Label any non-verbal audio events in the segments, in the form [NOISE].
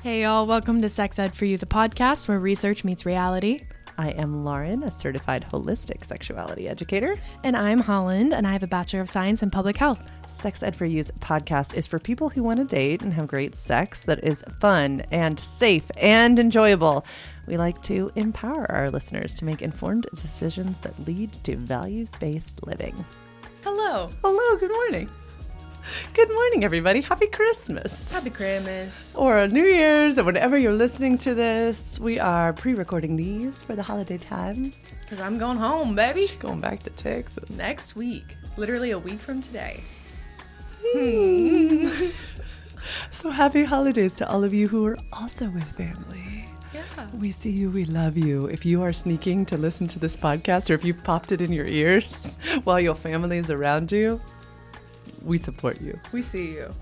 Hey, y'all, welcome to Sex Ed for You, the podcast where research meets reality. I am Lauren, a certified holistic sexuality educator. And I'm Holland, and I have a Bachelor of Science in Public Health. Sex Ed for You's podcast is for people who want to date and have great sex that is fun and safe and enjoyable. We like to empower our listeners to make informed decisions that lead to values based living. Hello. Hello, good morning. Good morning, everybody. Happy Christmas. Happy Christmas. Or New Year's, or whenever you're listening to this. We are pre recording these for the holiday times. Because I'm going home, baby. Going back to Texas. Next week. Literally a week from today. Hmm. [LAUGHS] So happy holidays to all of you who are also with family. Yeah. We see you, we love you. If you are sneaking to listen to this podcast or if you've popped it in your ears [LAUGHS] while your family is around you, we support you. We see you.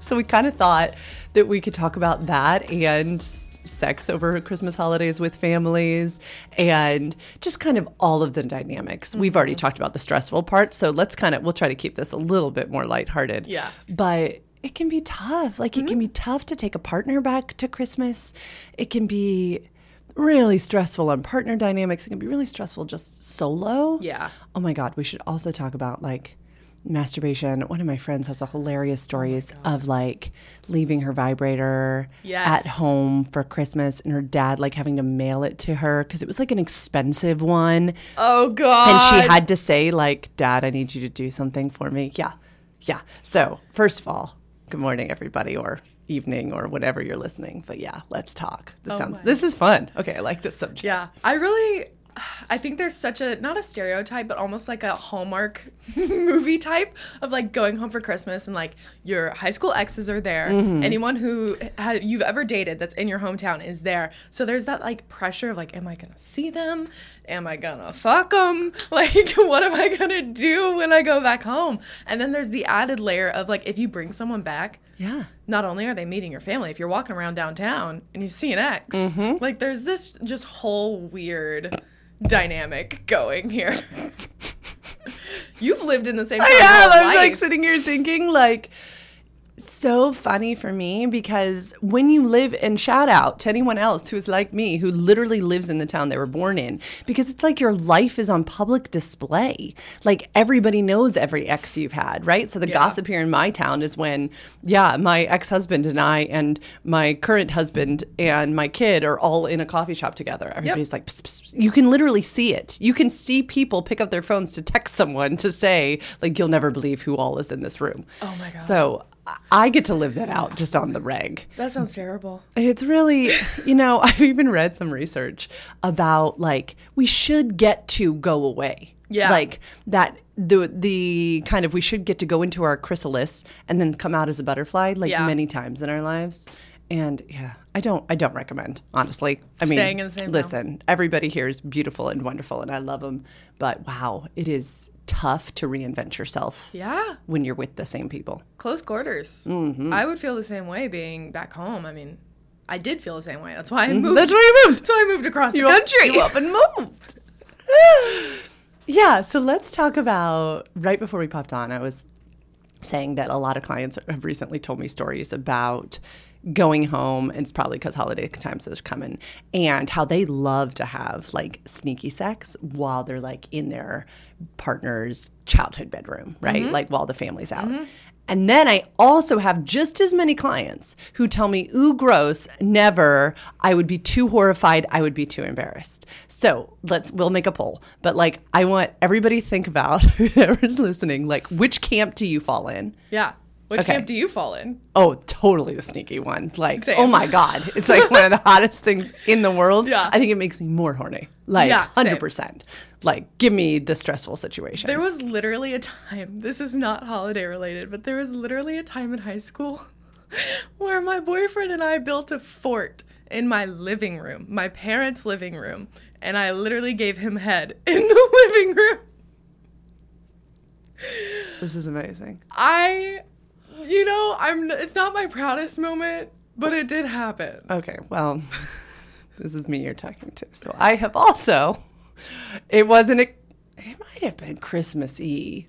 So we kind of thought that we could talk about that and sex over Christmas holidays with families and just kind of all of the dynamics. We've already mm-hmm. talked about the stressful part, so let's kind of we'll try to keep this a little bit more lighthearted. Yeah. But it can be tough. Like it can mm-hmm. be tough to take a partner back to Christmas. It can be really stressful on partner dynamics. It can be really stressful just solo. Yeah. Oh my God, we should also talk about like masturbation. One of my friends has a hilarious oh stories of like leaving her vibrator Yes. at home for Christmas and her dad like having to mail it to her because it was like an expensive one. Oh, God. And she had to say, like, Dad, I need you to do something for me. Yeah. Yeah. So, first of all, good morning, everybody, or evening, or whenever you're listening. But yeah, let's talk. This oh sounds my- this is fun. Okay, I like this subject. Yeah, I really, I think there's such a not a stereotype, but almost like a Hallmark [LAUGHS] movie type of like going home for Christmas and like your high school exes are there. Mm-hmm. Anyone who ha- you've ever dated that's in your hometown is there. So there's that like pressure of like, am I gonna see them? Am I gonna fuck them? [LAUGHS] Like, [LAUGHS] what am I gonna do when I go back home? And then there's the added layer of like, if you bring someone back, Yeah. not only are they meeting your family, if you're walking around downtown and you see an ex, Mm-hmm. like there's this just whole weird dynamic going here. [LAUGHS] You've lived in the same town Yeah, your whole I was like sitting here thinking, like, so funny for me because when you live and shout out to anyone else who's like me who literally lives in the town they were born in because it's like your life is on public display like everybody knows every ex you've had right so the Yeah. gossip here in my town is when yeah my ex-husband and i and my current husband and my kid are all in a coffee shop together everybody's like psst, psst, psst. you can literally see it you can see people pick up their phones to text someone to say like you'll never believe who all is in this room Oh my God. so I- get to live that out just on the reg. that sounds terrible. It's really, you know, [LAUGHS] I've even read some research about like we should get to go away. Yeah. Like that the the kind of we should get to go into our chrysalis and then come out as a butterfly like Yeah. many times in our lives. And yeah, I don't I don't recommend, honestly. I mean, Staying in the same listen, everybody here is beautiful and wonderful and I love them, but wow, it is tough to reinvent yourself Yeah, when you're with the same people. close quarters. Mm-hmm. I would feel the same way being back home. I mean, I did feel the same way. That's why I moved. That's why you moved. That's why I moved across the You up- country. you up and moved. [LAUGHS] yeah, so let's talk about right before we popped on, I was saying that a lot of clients have recently told me stories about going home it's probably because holiday times is coming and how they love to have like sneaky sex while they're like in their partner's childhood bedroom right mm-hmm. like while the family's out mm-hmm. and then I also have just as many clients who tell me, ooh, gross, never. I would be too horrified. I would be too embarrassed. So let's, we'll make a poll. But like, I want everybody to think about [LAUGHS] whoever's listening, like, which camp do you fall in? yeah. Which Okay. camp do you fall in? Oh, totally the sneaky one. Like, oh Same. oh my God. It's like one of the [LAUGHS] hottest things in the world. Yeah. I think it makes me more horny. Like, Yeah, 100%. Like, give me the stressful situation. There was literally a time, this is not holiday related, but there was literally a time in high school [LAUGHS] where my boyfriend and I built a fort in my living room, my parents' living room, and I literally gave him head [LAUGHS] in the living room. This is amazing. I, you know, I'm. It's not my proudest moment, but it did happen. Okay, well, [LAUGHS] this is me you're talking to. So I have also, it wasn't, a, it might have been Christmas Eve,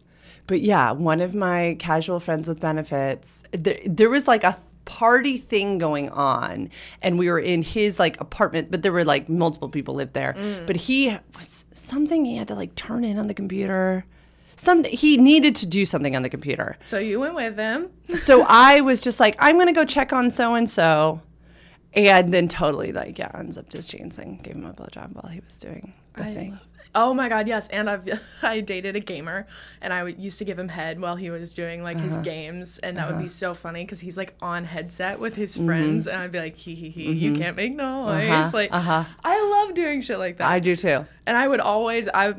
but yeah, one of my casual friends with benefits, there, there was like a party thing going on and we were in his like apartment but there were like multiple people lived there mm. but he was something he had to like turn in on the computer some he needed to do something on the computer So you went with him. [LAUGHS] so I was just like, I'm gonna go check on so and so, and then totally like, yeah, ends up just Jansing gave him a blowjob while he was doing the thing. Oh my god, yes. And I've [LAUGHS] I dated a gamer, and I used to give him head while he was doing like Uh-huh. his games, and that would be so funny because he's like on headset with his Mm-hmm. friends, and I'd be like, hee hee hee, you can't make noise. Uh-huh, Like, uh-huh. I love doing shit like that. I do too. and I would always I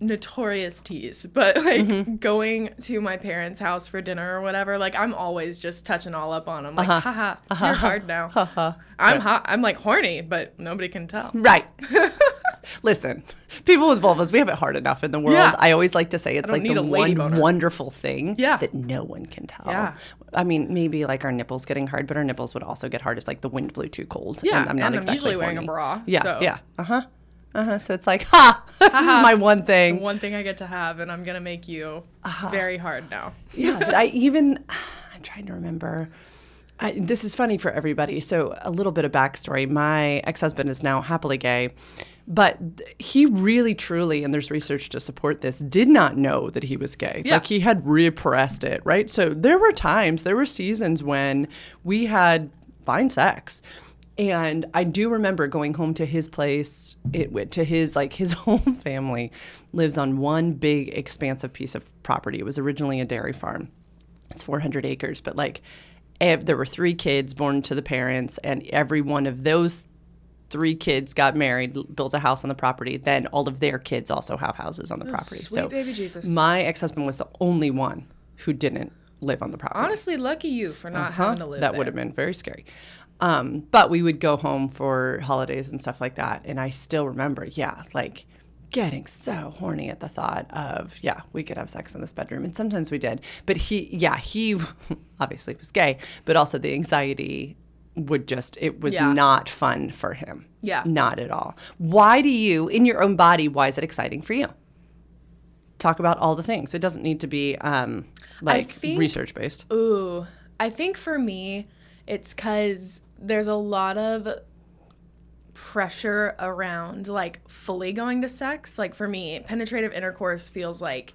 notorious tease, but [LAUGHS] like Mm-hmm. going to my parents' house for dinner or whatever, like I'm always just touching all up on them, like, Uh-huh. haha, you're hard now. [LAUGHS] I'm hot. I'm like horny, but nobody can tell. Right. [LAUGHS] Listen, people with vulvas, we have it hard enough in the world. Yeah. I always like to say it's like the one boner. wonderful thing Yeah. that no one can tell. Yeah. I mean, maybe like our nipples getting hard, but our nipples would also get hard if like the wind blew too cold. Yeah, and I'm not and I'm exactly usually wearing a bra, Yeah, so- yeah, uh huh, uh huh. So it's like, ha, [LAUGHS] this is my one thing. One thing I get to have, and I'm gonna make you Uh-huh. very hard now. yeah, but I [LAUGHS] even [SIGHS] I'm trying to remember. I, this is funny for everybody. So a little bit of backstory: my ex-husband is now happily gay, but he really, truly, and there's research to support this, did not know that he was gay. Yeah. Like he had repressed it, right? So there were times, there were seasons when we had fine sex. And I do remember going home to his place. It went to his like his [LAUGHS] whole family lives on one big expansive piece of property. It was originally a dairy farm. It's 400 acres, but like there were three kids born to the parents, and every one of those three kids got married, built a house on the property. Then all of their kids also have houses on the oh, property. sweet so baby Jesus. my ex-husband was the only one who didn't live on the property. Honestly, lucky you for not uh-huh. having to live that there. would have been very scary. Um, but we would go home for holidays and stuff like that. And I still remember, yeah, like getting so horny at the thought of, yeah, we could have sex in this bedroom. And sometimes we did. But he, yeah, he [LAUGHS] obviously was gay, but also the anxiety would just, it was Yeah. not fun for him. Yeah. Not at all. Why do you, in your own body, why is it exciting for you? Talk about all the things. It doesn't need to be um, like think- research based. Ooh, I think for me, it's because there's a lot of pressure around like fully going to sex. Like for me, penetrative intercourse feels like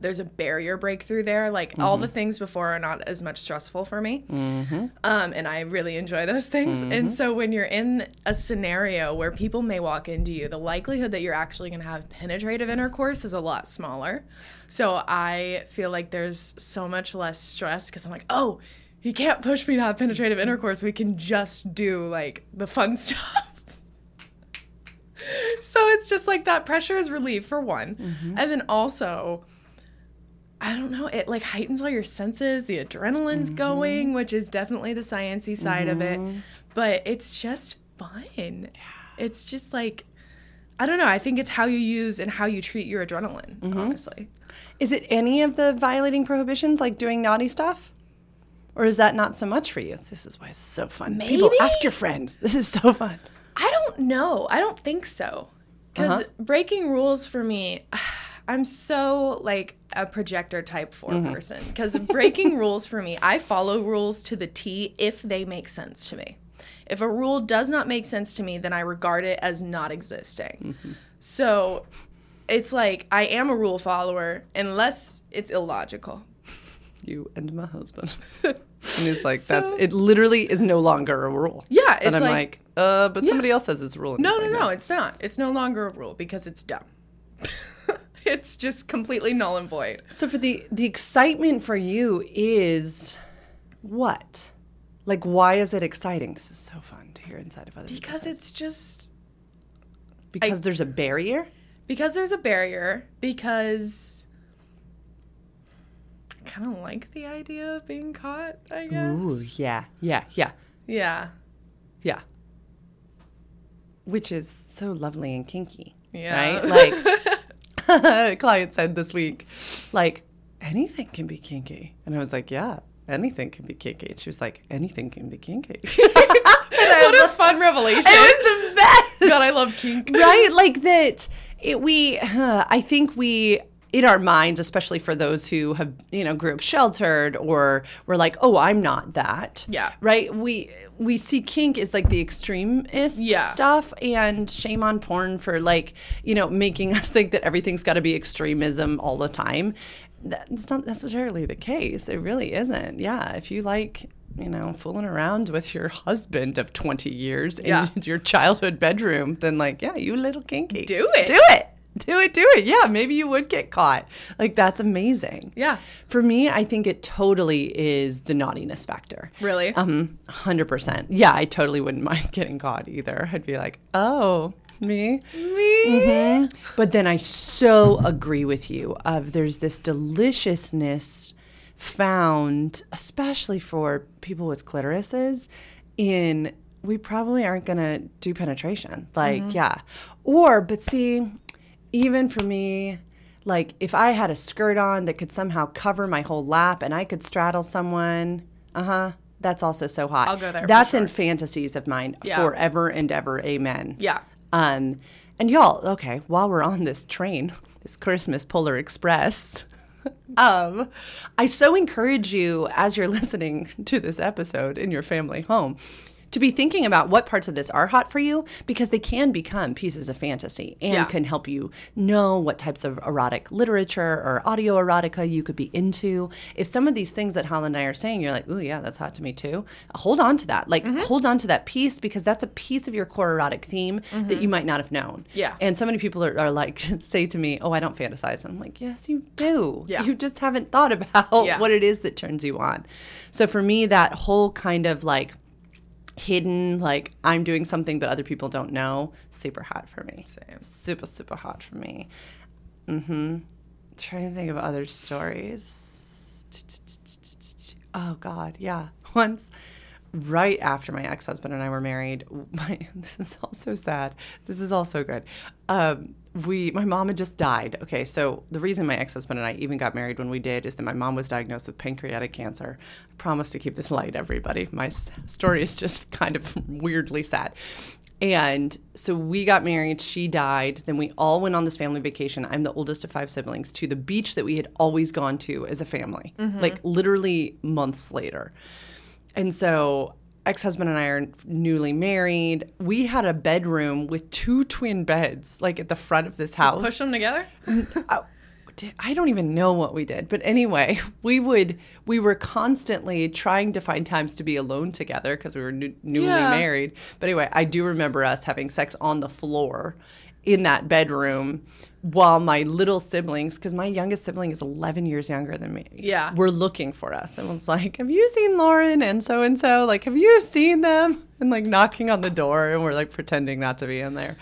there's a barrier breakthrough there. Like all mm-hmm. the things before are not as much stressful for me. Mm-hmm. Um, and I really enjoy those things. And mm-hmm. so when you're in a scenario where people may walk into you, the likelihood that you're actually going to have penetrative intercourse is a lot smaller. So I feel like there's so much less stress because I'm like, oh, you can't push me to have penetrative intercourse. We can just do like the fun [LAUGHS] stuff. so it's just like that pressure is relieved for one. Mm-hmm. And then also, I don't know, it like heightens all your senses. The adrenaline's mm-hmm. going, which is definitely the sciency side of it. Mm-hmm. But it's just fun. It's just like I don't know. I think it's how you use and how you treat your adrenaline, honestly. Is it any of the violating prohibitions, like doing naughty stuff? Or is that not so much for you? This is why it's so fun. People, Maybe. ask your friends. This is so fun. I don't know. I don't think so. Uh-huh. Because breaking rules for me, [SIGHS] I'm so like a projector type 4 mm-hmm. person. Because breaking [LAUGHS] rules for me, I follow rules to the T if they make sense to me. If a rule does not make sense to me, then I regard it as not existing. Mm-hmm. So it's like I am a rule follower unless it's illogical. You and my husband. [LAUGHS] and it's like, that's, it literally is no longer a rule. Yeah, And I'm like- like, uh, but somebody else says it's a rule. and No, no, no, it's not. It's no longer a rule because it's dumb. [LAUGHS] it's just completely null and void. So for the, the excitement for you is what? Like, why is it exciting? This is so fun to hear inside of other people's Because it's just because there's a barrier. because there's a barrier because I kind of like the idea of being caught, I guess. Ooh, yeah, yeah, yeah, Yeah. yeah. Which is so lovely and kinky. Yeah. Right? Like, [LAUGHS] [LAUGHS] a client said this week, like, anything can be kinky. And I was like, yeah, anything can be kinky. And she was like, anything can be kinky. [LAUGHS] what a fun revelation. it was the best. God, I love kink. right? Like that. It, we, uh, I think we in our minds, especially for those who have, you know, grew up sheltered or were like, oh, I'm not that. Yeah. Right? We we see kink as like the extremist Yeah. stuff and shame on porn for like, you know, making [LAUGHS] us think that everything's got to be extremism all the time. That's not necessarily the case. It really isn't. Yeah. If you like, you know, fooling around with your husband of 20 years in Yeah. [LAUGHS] your childhood bedroom, then like, yeah, you little kinky. Do it. Do it. [LAUGHS] Do it. Do it. Yeah. Maybe you would get caught. Like, that's amazing. Yeah. For me, I think it totally is the naughtiness factor. Really? Um, hundred percent. Yeah, I totally wouldn't [LAUGHS] mind getting caught either. I'd be like, oh, me. Me? But then I so agree with you. Of there's this deliciousness found, especially for people with clitorises, in we probably aren't gonna do penetration. Like, yeah. Or, but see, even for me, like if I had a skirt on that could somehow cover my whole lap and I could straddle someone, uh huh. That's also so hot. I'll go there That's in fantasies of mine Yeah. forever and ever. Amen. Yeah. Um, and y'all, okay, while we're on this train, [LAUGHS] this Christmas Polar Express, [LAUGHS] um, I so encourage you as you're [LAUGHS] listening to this episode in your family home to be thinking about what parts of this are hot for you because they can become pieces of fantasy and Yeah. can help you know what types of erotic literature or audio erotica you could be into. If some of these things that Holland and I are saying, you're like, oh, yeah, that's hot to me too, hold on to that. Like, Mm-hmm. hold on to that piece because that's a piece of your core erotic theme that you might not have known. Mm-hmm. Yeah. And so many people are, are like, [LAUGHS] say to me, oh, I don't fantasize. And I'm like, yes, you do. Yeah. You just haven't thought about Yeah. [LAUGHS] what it is that turns you on. So for me, that whole kind of like, hidden like i'm doing something but other people don't know super hot for me. Same. super super hot for me. Mm-hmm. Trying to think of other stories. Oh god yeah. [LAUGHS] Once right after my ex-husband and i were married [LAUGHS] my this is also sad. This is also good. Um we my mom had just died okay? So the reason my ex-husband and i even got married when we did is that my mom was diagnosed with pancreatic cancer. I promise to keep this light everybody. My story is just [LAUGHS] kind of weirdly sad. And so we got married, she died, then we all went on this family vacation. I'm the oldest of five siblings to the beach that we had always gone to as a family, mm-hmm. like literally months later. And so ex-husband and I are newly married. We had a bedroom with two twin beds like at the front of this house. Push them together? Uh, I, I don't even know what we did, but anyway, [LAUGHS] we would we were constantly trying to find times to be alone together because we were new, newly Yeah. married. But anyway, I do remember us having sex on the floor in that bedroom while my little siblings, because my youngest sibling is 11 years younger than me, Yeah. were looking for us and was like, "Have you seen Lauren and so and so? Like, have you seen them?" And like knocking on the door, and we're like pretending not to be in there.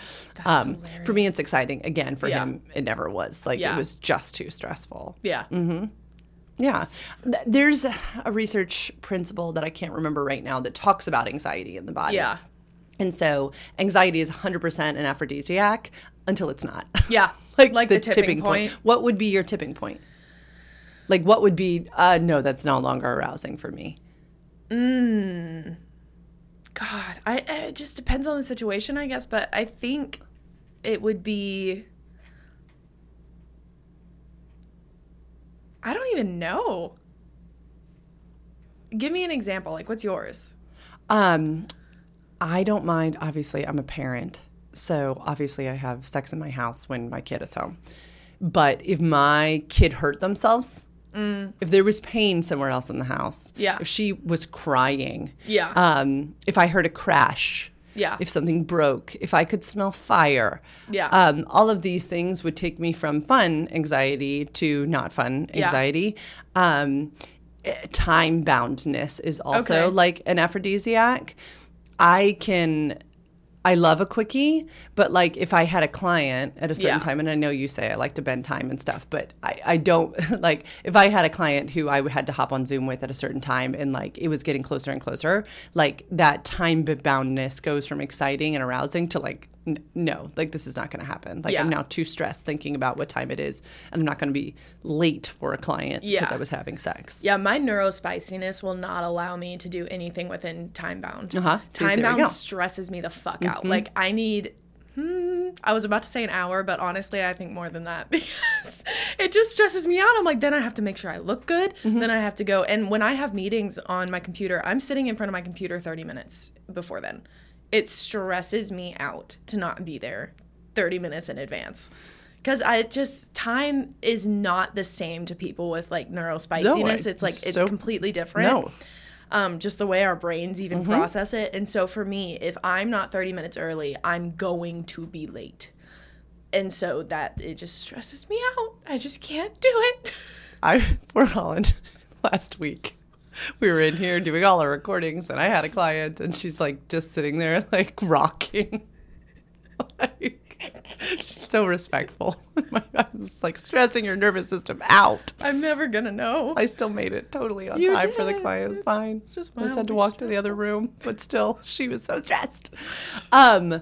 um, for me, it's exciting. Again, for Yeah. him, it never was. Like, Yeah. it was just too stressful. Yeah. Yeah. There's a research principle that I can't remember right now that talks about anxiety in the body. Yeah. And so anxiety is 100% an aphrodisiac until it's not. [LAUGHS] Yeah. like, Like the tipping point. What would be your tipping point? Like, what would be, uh, no, that's no longer arousing for me. Mm. God, I it just depends on the situation, I guess, but I think it would be I don't even know. Give me an example. Like what's yours? Um, I don't mind. Obviously, I'm a parent, so obviously I have sex in my house when my kid is home. But if my kid hurt themselves, if there was pain somewhere else in the house, Mm. Yeah. if she was crying, Yeah. um, if I heard a crash, Yeah. if something broke, if I could smell fire, Yeah. um, all of these things would take me from fun anxiety to not fun Yeah. anxiety. Um, time boundness is also Okay. like an aphrodisiac. I can. I love a quickie, but like if I had a client at a certain Yeah. time, and I know you say I like to bend time and stuff, but I, I don't [LAUGHS] like if I had a client who I had to hop on Zoom with at a certain time and like it was getting closer and closer, like that time boundness goes from exciting and arousing to like, no, like this is not going to happen. Like Yeah. I'm now too stressed thinking about what time it is and I'm not going to be late for a client because Yeah. I was having sex. Yeah, my neurospiciness will not allow me to do anything within time bound. Uh-huh. See, Time bound. Mm-hmm. stresses me the fuck out. Like I need hmm, I was about to say an hour, but honestly, I think more than that [LAUGHS] because it just stresses me out. I'm like, then I have to make sure I look good. Then I have to go. And when I have meetings on my computer, I'm sitting in front of my computer 30 minutes before then. It stresses me out to not be there 30 minutes in advance. Because I just, time is not the same to people with like neurospiciness. I- it's like, it's so- completely different No. um, just the way our brains even Mm-hmm. process it. And so for me, if I'm not 30 minutes early, I'm going to be late. And so that it just stresses me out. I just can't do it. I [LAUGHS] for Holland [LAUGHS] last week. [LAUGHS] We were in here doing all our recordings, and I had a client, and she's like just sitting there, [LAUGHS] like rocking. [LAUGHS] like, she's so respectful. I'm just like stressing your nervous system out. I'm never gonna know. I still made it totally on You time for the did. client. It was fine. just I just had to walk to the other room, but still, she was so stressed. Um,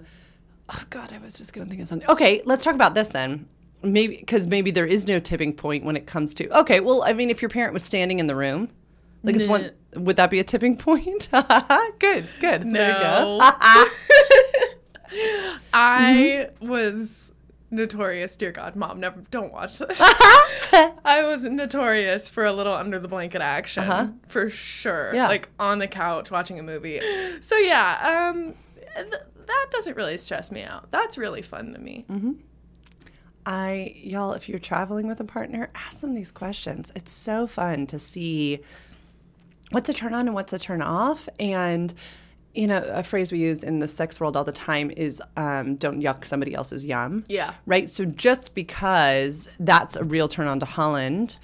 oh God, I was just gonna think of something. Okay, let's talk about this then. Maybe because maybe there is no tipping point when it comes to. Okay, well, I mean, if your parent was standing in the room, like it's one, would that be a tipping [LAUGHS] point? [LAUGHS] good, good. There you go. No. [LAUGHS] I was notorious, dear God, mom, never don't watch this. I was notorious for a little under the blanket action for sure. Uh-huh. Yeah. Like on the couch watching a movie. So yeah, um th- that doesn't really stress me out. That's really fun to me. Mm-hmm. I y'all, if you're traveling with a partner, ask them these questions. It's so fun to see what's a turn on and what's a turn off. And you know, a phrase we use in the sex world all the time is um, "don't yuck somebody else's yum." Yeah. Right. So just because that's a real turn on to Holland.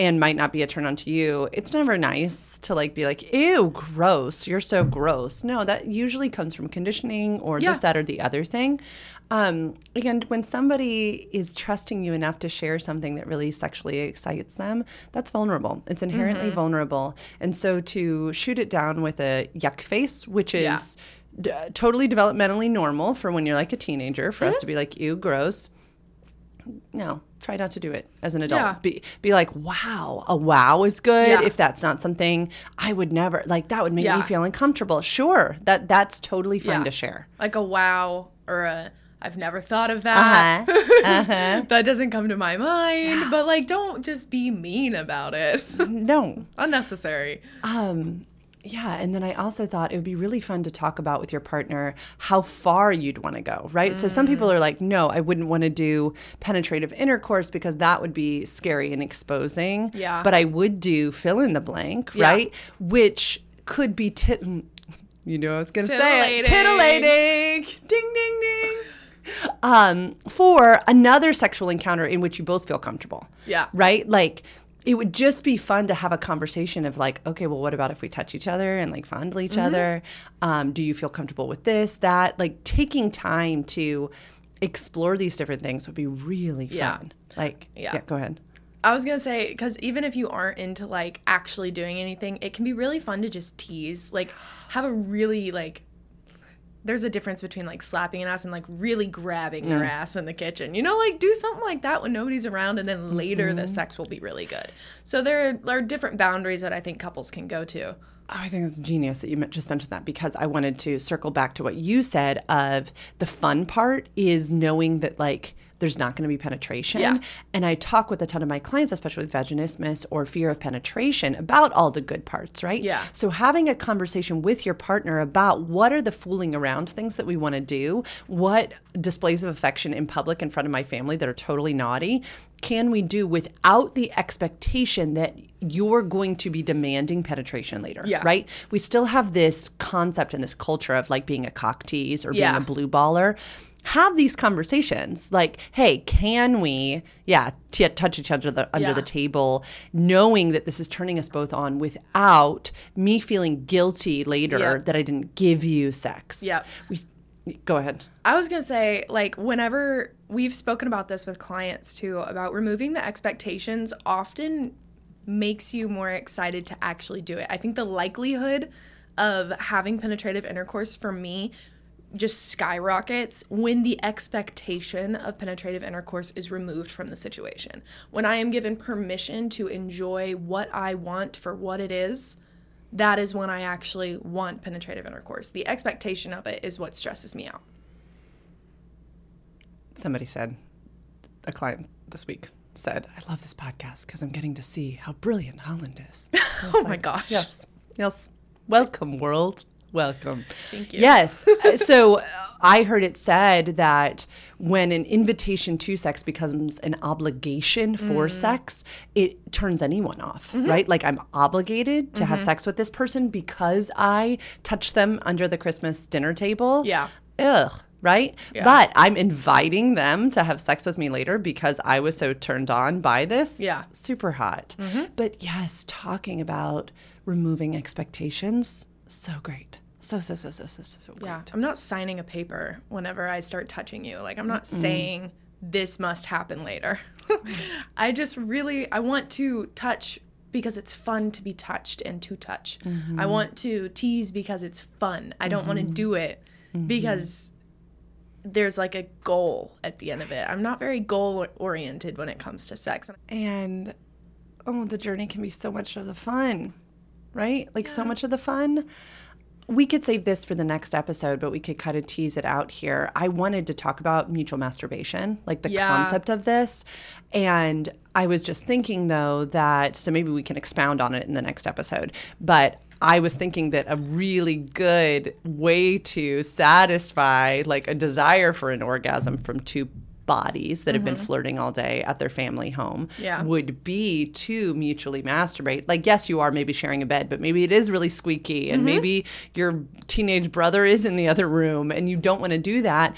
And might not be a turn on to you. It's never nice to like be like, ew, gross. You're so gross. No, that usually comes from conditioning or Yeah. this, that, or the other thing. Um, and when somebody is trusting you enough to share something that really sexually excites them, that's vulnerable. It's inherently Mm-hmm. vulnerable. And so to shoot it down with a yuck face, which is Yeah. d- totally developmentally normal for when you're like a teenager, for Mm-hmm. us to be like, ew, gross. No, try not to do it as an adult. Yeah. Be be like, wow, a wow is good. Yeah. If that's not something I would never like, that would make me feel uncomfortable. Sure, that that's totally fun Yeah. to share. Like a wow or a I've never thought of that. [LAUGHS] Uh-huh. that doesn't come to my mind. But like don't just be mean about it. no, [LAUGHS] Unnecessary. Um, yeah, and then I also thought it would be really fun to talk about with your partner how far you'd want to go, right? So some Mm. people are like, no, I wouldn't want to do penetrative intercourse because that would be scary and exposing. Yeah. But I would do fill in the blank, Yeah. right? Which could be tit. [LAUGHS] You know, I was gonna say it. Titillating. Ding, ding, ding. Um, for another sexual encounter in which you both feel comfortable Yeah. right? Like it would just be fun to have a conversation of like, okay, well, what about if we touch each other and like fondle each Mm-hmm. other? Um, do you feel comfortable with this, that? Like taking time to explore these different things would be really Yeah. fun. Like, Yeah. yeah, go ahead. I was gonna say because even if you aren't into like actually doing anything, it can be really fun to just tease. Like have a really like. There's a difference between like slapping an ass and like really grabbing their mm. ass in the kitchen. You know, like do something like that when nobody's around, and then later the mm-hmm. sex will be really good. So there are different boundaries that I think couples can go to. Oh, I think it's genius that you just mentioned that because I wanted to circle back to what you said of the fun part is knowing that like there's not going to be penetration. Yeah. And I talk with a ton of my clients, especially with vaginismus or fear of penetration, about all the good parts, right? Yeah. So having a conversation with your partner about what are the fooling around things that we want to do, what displays of affection in public in front of my family that are totally naughty can we do without the expectation that you're going to be demanding penetration later, Yeah. right? We still have this concept and this culture of like being a cock tease or Yeah. being a blue baller. Have these conversations like, hey, can we, yeah, t- touch each other the, under Yeah. the table, knowing that this is turning us both on without me feeling guilty later Yeah. that I didn't give you sex. Yep. We, go ahead. I was gonna say, like, whenever we've spoken about this with clients too, about removing the expectations often makes you more excited to actually do it. I think the likelihood of having penetrative intercourse for me just skyrockets when the expectation of penetrative intercourse is removed from the situation. When I am given permission to enjoy what I want for what it is, that is when I actually want penetrative intercourse. The expectation of it is what stresses me out. somebody said, a client this week said, I love this podcast because I'm getting to see how brilliant Holland is. [LAUGHS] Oh my gosh. Yes. Yes. Welcome, world. Welcome. Thank you. Yes. Uh, so uh, I heard it said that when an invitation to sex becomes an obligation for Mm. sex, it turns anyone off, Mm-hmm. right? Like I'm obligated to have sex with this person because I touched them under the Christmas dinner table. Yeah. Ugh. Right? Yeah. But I'm inviting them to have sex with me later because I was so turned on by this. Yeah. Super hot. But yes, talking about removing expectations, so great. So, so, so, so, so, so great. Yeah, I'm not signing a paper whenever I start touching you. Like I'm not saying this must happen later. [LAUGHS] I just really I want to touch because it's fun to be touched and to touch. I mm-hmm. want to tease because it's fun. I don't want to mm-hmm. do it mm-hmm. because there's like a goal at the end of it. I'm not very goal oriented when it comes to sex. And oh, the journey can be so much of the fun, right? Like so much of the fun. We could save this for the next episode, but we could kind of tease it out here. I wanted to talk about mutual masturbation, like the Yeah. concept of this. And I was just thinking, though, that so maybe we can expound on it in the next episode. But I was thinking that a really good way to satisfy like a desire for an orgasm from two bodies that have been mm-hmm. flirting all day at their family home Yeah. would be to mutually masturbate. Like, yes, you are maybe sharing a bed, but maybe it is really squeaky, and mm-hmm. maybe your teenage brother is in the other room, and you don't want to do that.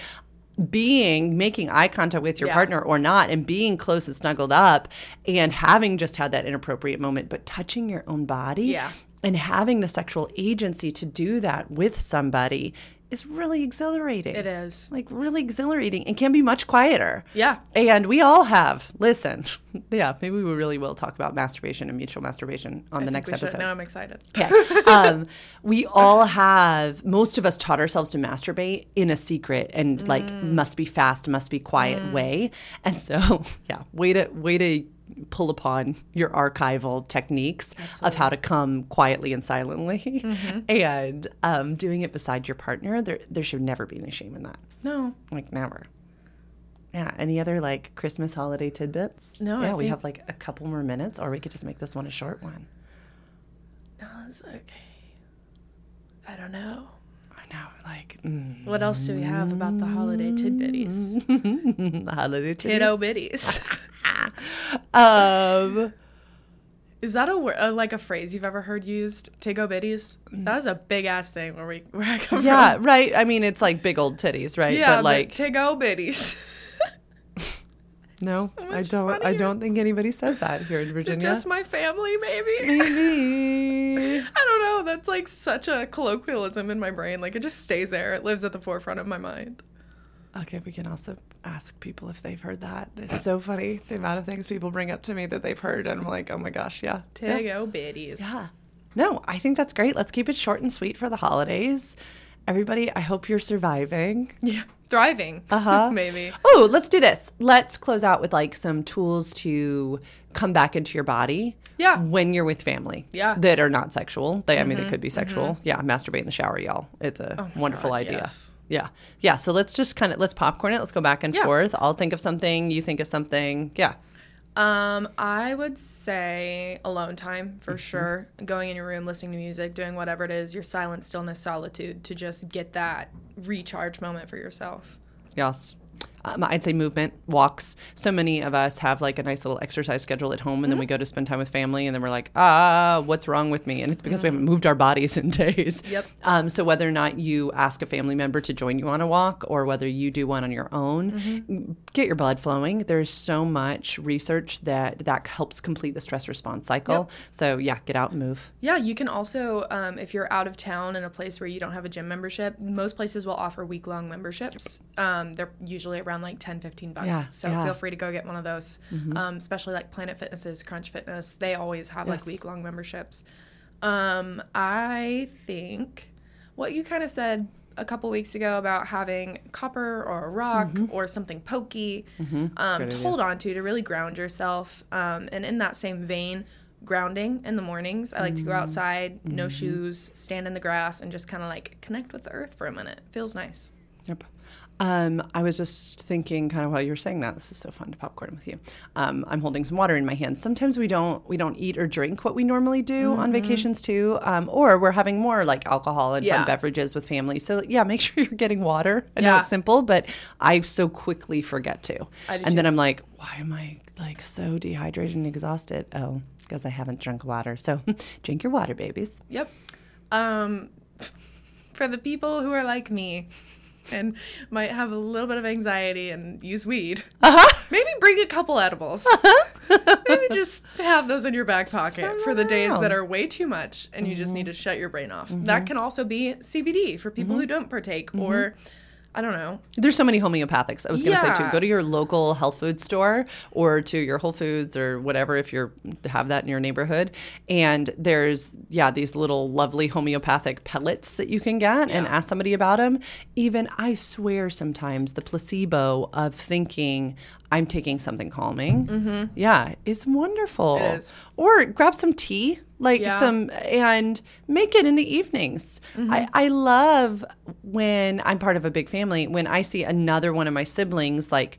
Being making eye contact with your Yeah. partner or not, and being close and snuggled up, and having just had that inappropriate moment, but touching your own body Yeah. and having the sexual agency to do that with somebody is really exhilarating. It is. Like really exhilarating and can be much quieter. Yeah. And we all have. Listen, [LAUGHS] yeah, maybe we really will talk about masturbation and mutual masturbation on the I think next should. episode. Now I'm excited. Okay. [LAUGHS] um, we all have, most of us taught ourselves to masturbate in a secret and like Mm. must be fast, must be quiet way. And so, [LAUGHS] yeah, way to, way to pull upon your archival techniques of how to come quietly and silently Mm-hmm. [LAUGHS] and um, doing it beside your partner. There, there should never be any shame in that. No. Like, never. Yeah. Any other like Christmas holiday tidbits? No, Yeah, we have like a couple more minutes, or we could just make this one a short one. No, it's okay. I don't know. I know, like mm, What else do we have about the holiday tidbitties? [LAUGHS] the holiday Tiddo tidbits. [LAUGHS] Um, Is that a word, uh, like a phrase you've ever heard used? Tiggo bitties? That is a big ass thing where we [LAUGHS] where I come yeah, from. right. I mean, it's like big old titties, right? Yeah, but like, Tiggo bitties. no, [LAUGHS] so I don't. I don't think anybody says that here in Virginia. just my family, maybe? Maybe. [LAUGHS] I don't know. That's like such a colloquialism in my brain. Like it just stays there. It lives at the forefront of my mind. Okay, we can also ask people if they've heard that. It's so funny the amount of things people bring up to me that they've heard, and I'm like, oh my gosh, yeah. yeah. Tiggo oh, bitties. Yeah. No, I think that's great. Let's keep it short and sweet for the holidays. Everybody, I hope you're surviving. Yeah. Thriving. Uh-huh. [LAUGHS] maybe. Oh, let's do this. Let's close out with like some tools to come back into your body. Yeah. When you're with family. Yeah. Mm-hmm. That are not sexual. They I mean they could be sexual. Yeah, masturbate in the shower, y'all. It's a wonderful Oh God, idea. yes. Yeah. Yeah. So let's just kind of let's popcorn it. Let's go back and Yeah. forth. I'll think of something, you think of something. Yeah. Um, I would say alone time Mm-hmm. for sure. Going in your room, listening to music, doing whatever it is, your silent stillness, solitude to just get that recharge moment for yourself. Yes. Um, I'd say movement, walks. So many of us have like a nice little exercise schedule at home, and then we go to spend time with family, and then we're like, ah, what's wrong with me? And it's because we haven't moved our bodies in [LAUGHS] days. Yep. Um, so whether or not you ask a family member to join you on a walk, or whether you do one on your own, get your blood flowing. There's so much research that that helps complete the stress response cycle. Yep. So yeah, get out and move. Yeah, you can also, um, if you're out of town in a place where you don't have a gym membership, most places will offer week long memberships. Um, they're usually around like 10, 15 bucks. Yeah, so yeah. Mm-hmm. feel free to go get one of those, um, especially like Planet Fitness's Crunch Fitness. They always have Yes. like week long memberships. Um, I think what you kind of said a couple weeks ago about having copper or a rock or something pokey um, Mm-hmm. Good to idea. hold on to to really ground yourself. Um, and in that same vein, grounding in the mornings. I like to go Mm-hmm. outside, no shoes, stand in the grass, and just kind of like connect with the earth for a minute. Feels nice. Yep. Um, I was just thinking, kind of while you were saying that, this is so fun to popcorn with you. Um, I'm holding some water in my hands. Sometimes we don't we don't eat or drink what we normally do on vacations too, um, or we're having more like alcohol and Yeah. fun beverages with family. So yeah, make [LAUGHS] sure you're getting water. I know it's simple, but I so quickly forget to, and then. I'm like, why am I like so dehydrated and exhausted? Oh, because I haven't drunk water. So [LAUGHS] drink your water, babies. Yep. Um, [LAUGHS] for the people who are like me [LAUGHS] and might have a little bit of anxiety and use weed, Uh-huh. maybe bring a couple edibles. maybe just have those in your back pocket for the days that are way too much and you just need Mm-hmm. to shut your brain off. That can also be CBD for people who don't partake Mm-hmm. or I don't know. There's so many homeopathics. I was going to say too. Go to your local health food store or to your Whole Foods or whatever if you're have that in your neighborhood. And there's yeah these little lovely homeopathic pellets that you can get and ask somebody about them. Even I swear sometimes the placebo of thinking I'm taking something calming, yeah, is wonderful. Mm-hmm. It is. Or grab some tea, like Yeah. some and make it in the evenings. Mm-hmm. I, I love when I'm part of a big family, when I see another one of my siblings like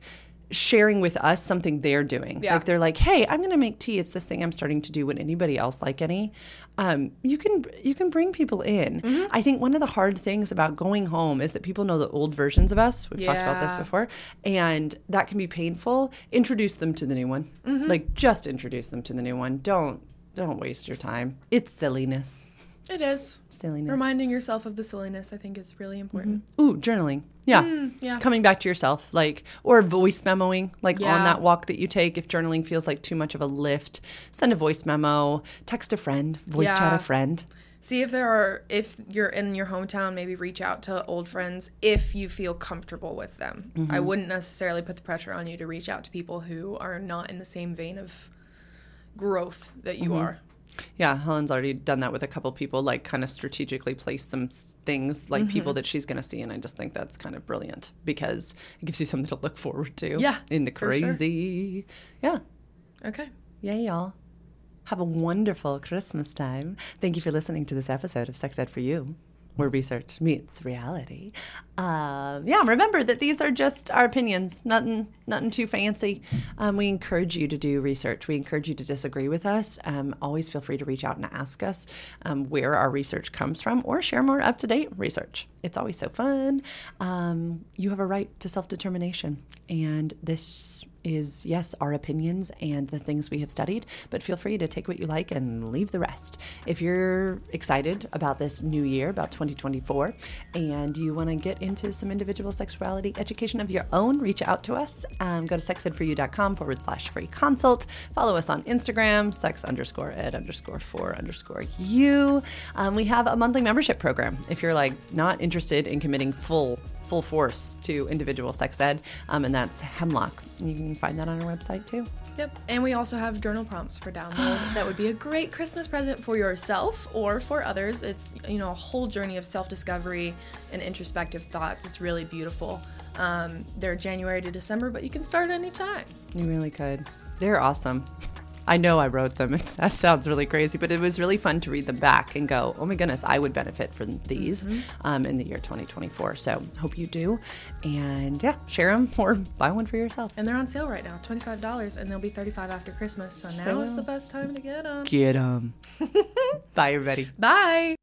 sharing with us something they're doing. Yeah. Like they're like, hey, I'm gonna make tea. It's this thing I'm starting to do. Would anybody else like any? Um, you can you can bring people in. Mm-hmm. I think one of the hard things about going home is that people know the old versions of us. We've talked about this before. And that can be painful. Introduce them to the new one. Mm-hmm. Like just introduce them to the new one. Don't don't waste your time. It's silliness. It is. Silliness. Reminding yourself of the silliness, I think, is really important. Ooh, journaling. Yeah. Mm, yeah. Coming back to yourself, like, or voice memoing, like on that walk that you take. If journaling feels like too much of a lift, send a voice memo, text a friend, voice chat a friend. See if there are, if you're in your hometown, maybe reach out to old friends if you feel comfortable with them. I wouldn't necessarily put the pressure on you to reach out to people who are not in the same vein of growth that you are. Yeah, Holland's already done that with a couple people, like kind of strategically place some things, like Mm-hmm. people that she's going to see. And I just think that's kind of brilliant because it gives you something to look forward to. Yeah, In the for sure. crazy. Yeah. Okay. Yay, y'all. Have a wonderful Christmas time. Thank you for listening to this episode of Sex Ed for You, where research meets reality. Um, yeah, remember that these are just our opinions, nothing, nothing too fancy. Um, we encourage you to do research. We encourage you to disagree with us. Um, always feel free to reach out and ask us um, where our research comes from, or share more up to date research. It's always so fun. Um, you have a right to self determination, and this is yes our opinions and the things we have studied but feel free to take what you like and leave the rest. If you're excited about this new year about 2024 and you want to get into some individual sexuality education of your own reach out to us. Um, go to sexedforyou.com forward slash free consult. Follow us on instagram sex underscore ed underscore for underscore you. Um, we have a monthly membership program. If you're like not interested in committing full full force to individual sex ed, um, and that's Hemlock. You can find that on our website too. Yep. And we also have journal prompts for download. [GASPS] that would be a great Christmas present for yourself or for others. It's, you know, a whole journey of self discovery and introspective thoughts. It's really beautiful. Um, they're January to December, but you can start anytime. You really could. They're awesome. [LAUGHS] I know I wrote them. [LAUGHS] It's, that sounds really crazy, but it was really fun to read them back and go, oh my goodness, I would benefit from these um, in the year 2024. So hope you do. And yeah, share them [LAUGHS] or buy one for yourself. And they're on sale right now $25, and they'll be 35 after Christmas. So now is the best time to get them. Get them. [LAUGHS] Bye, everybody. Bye.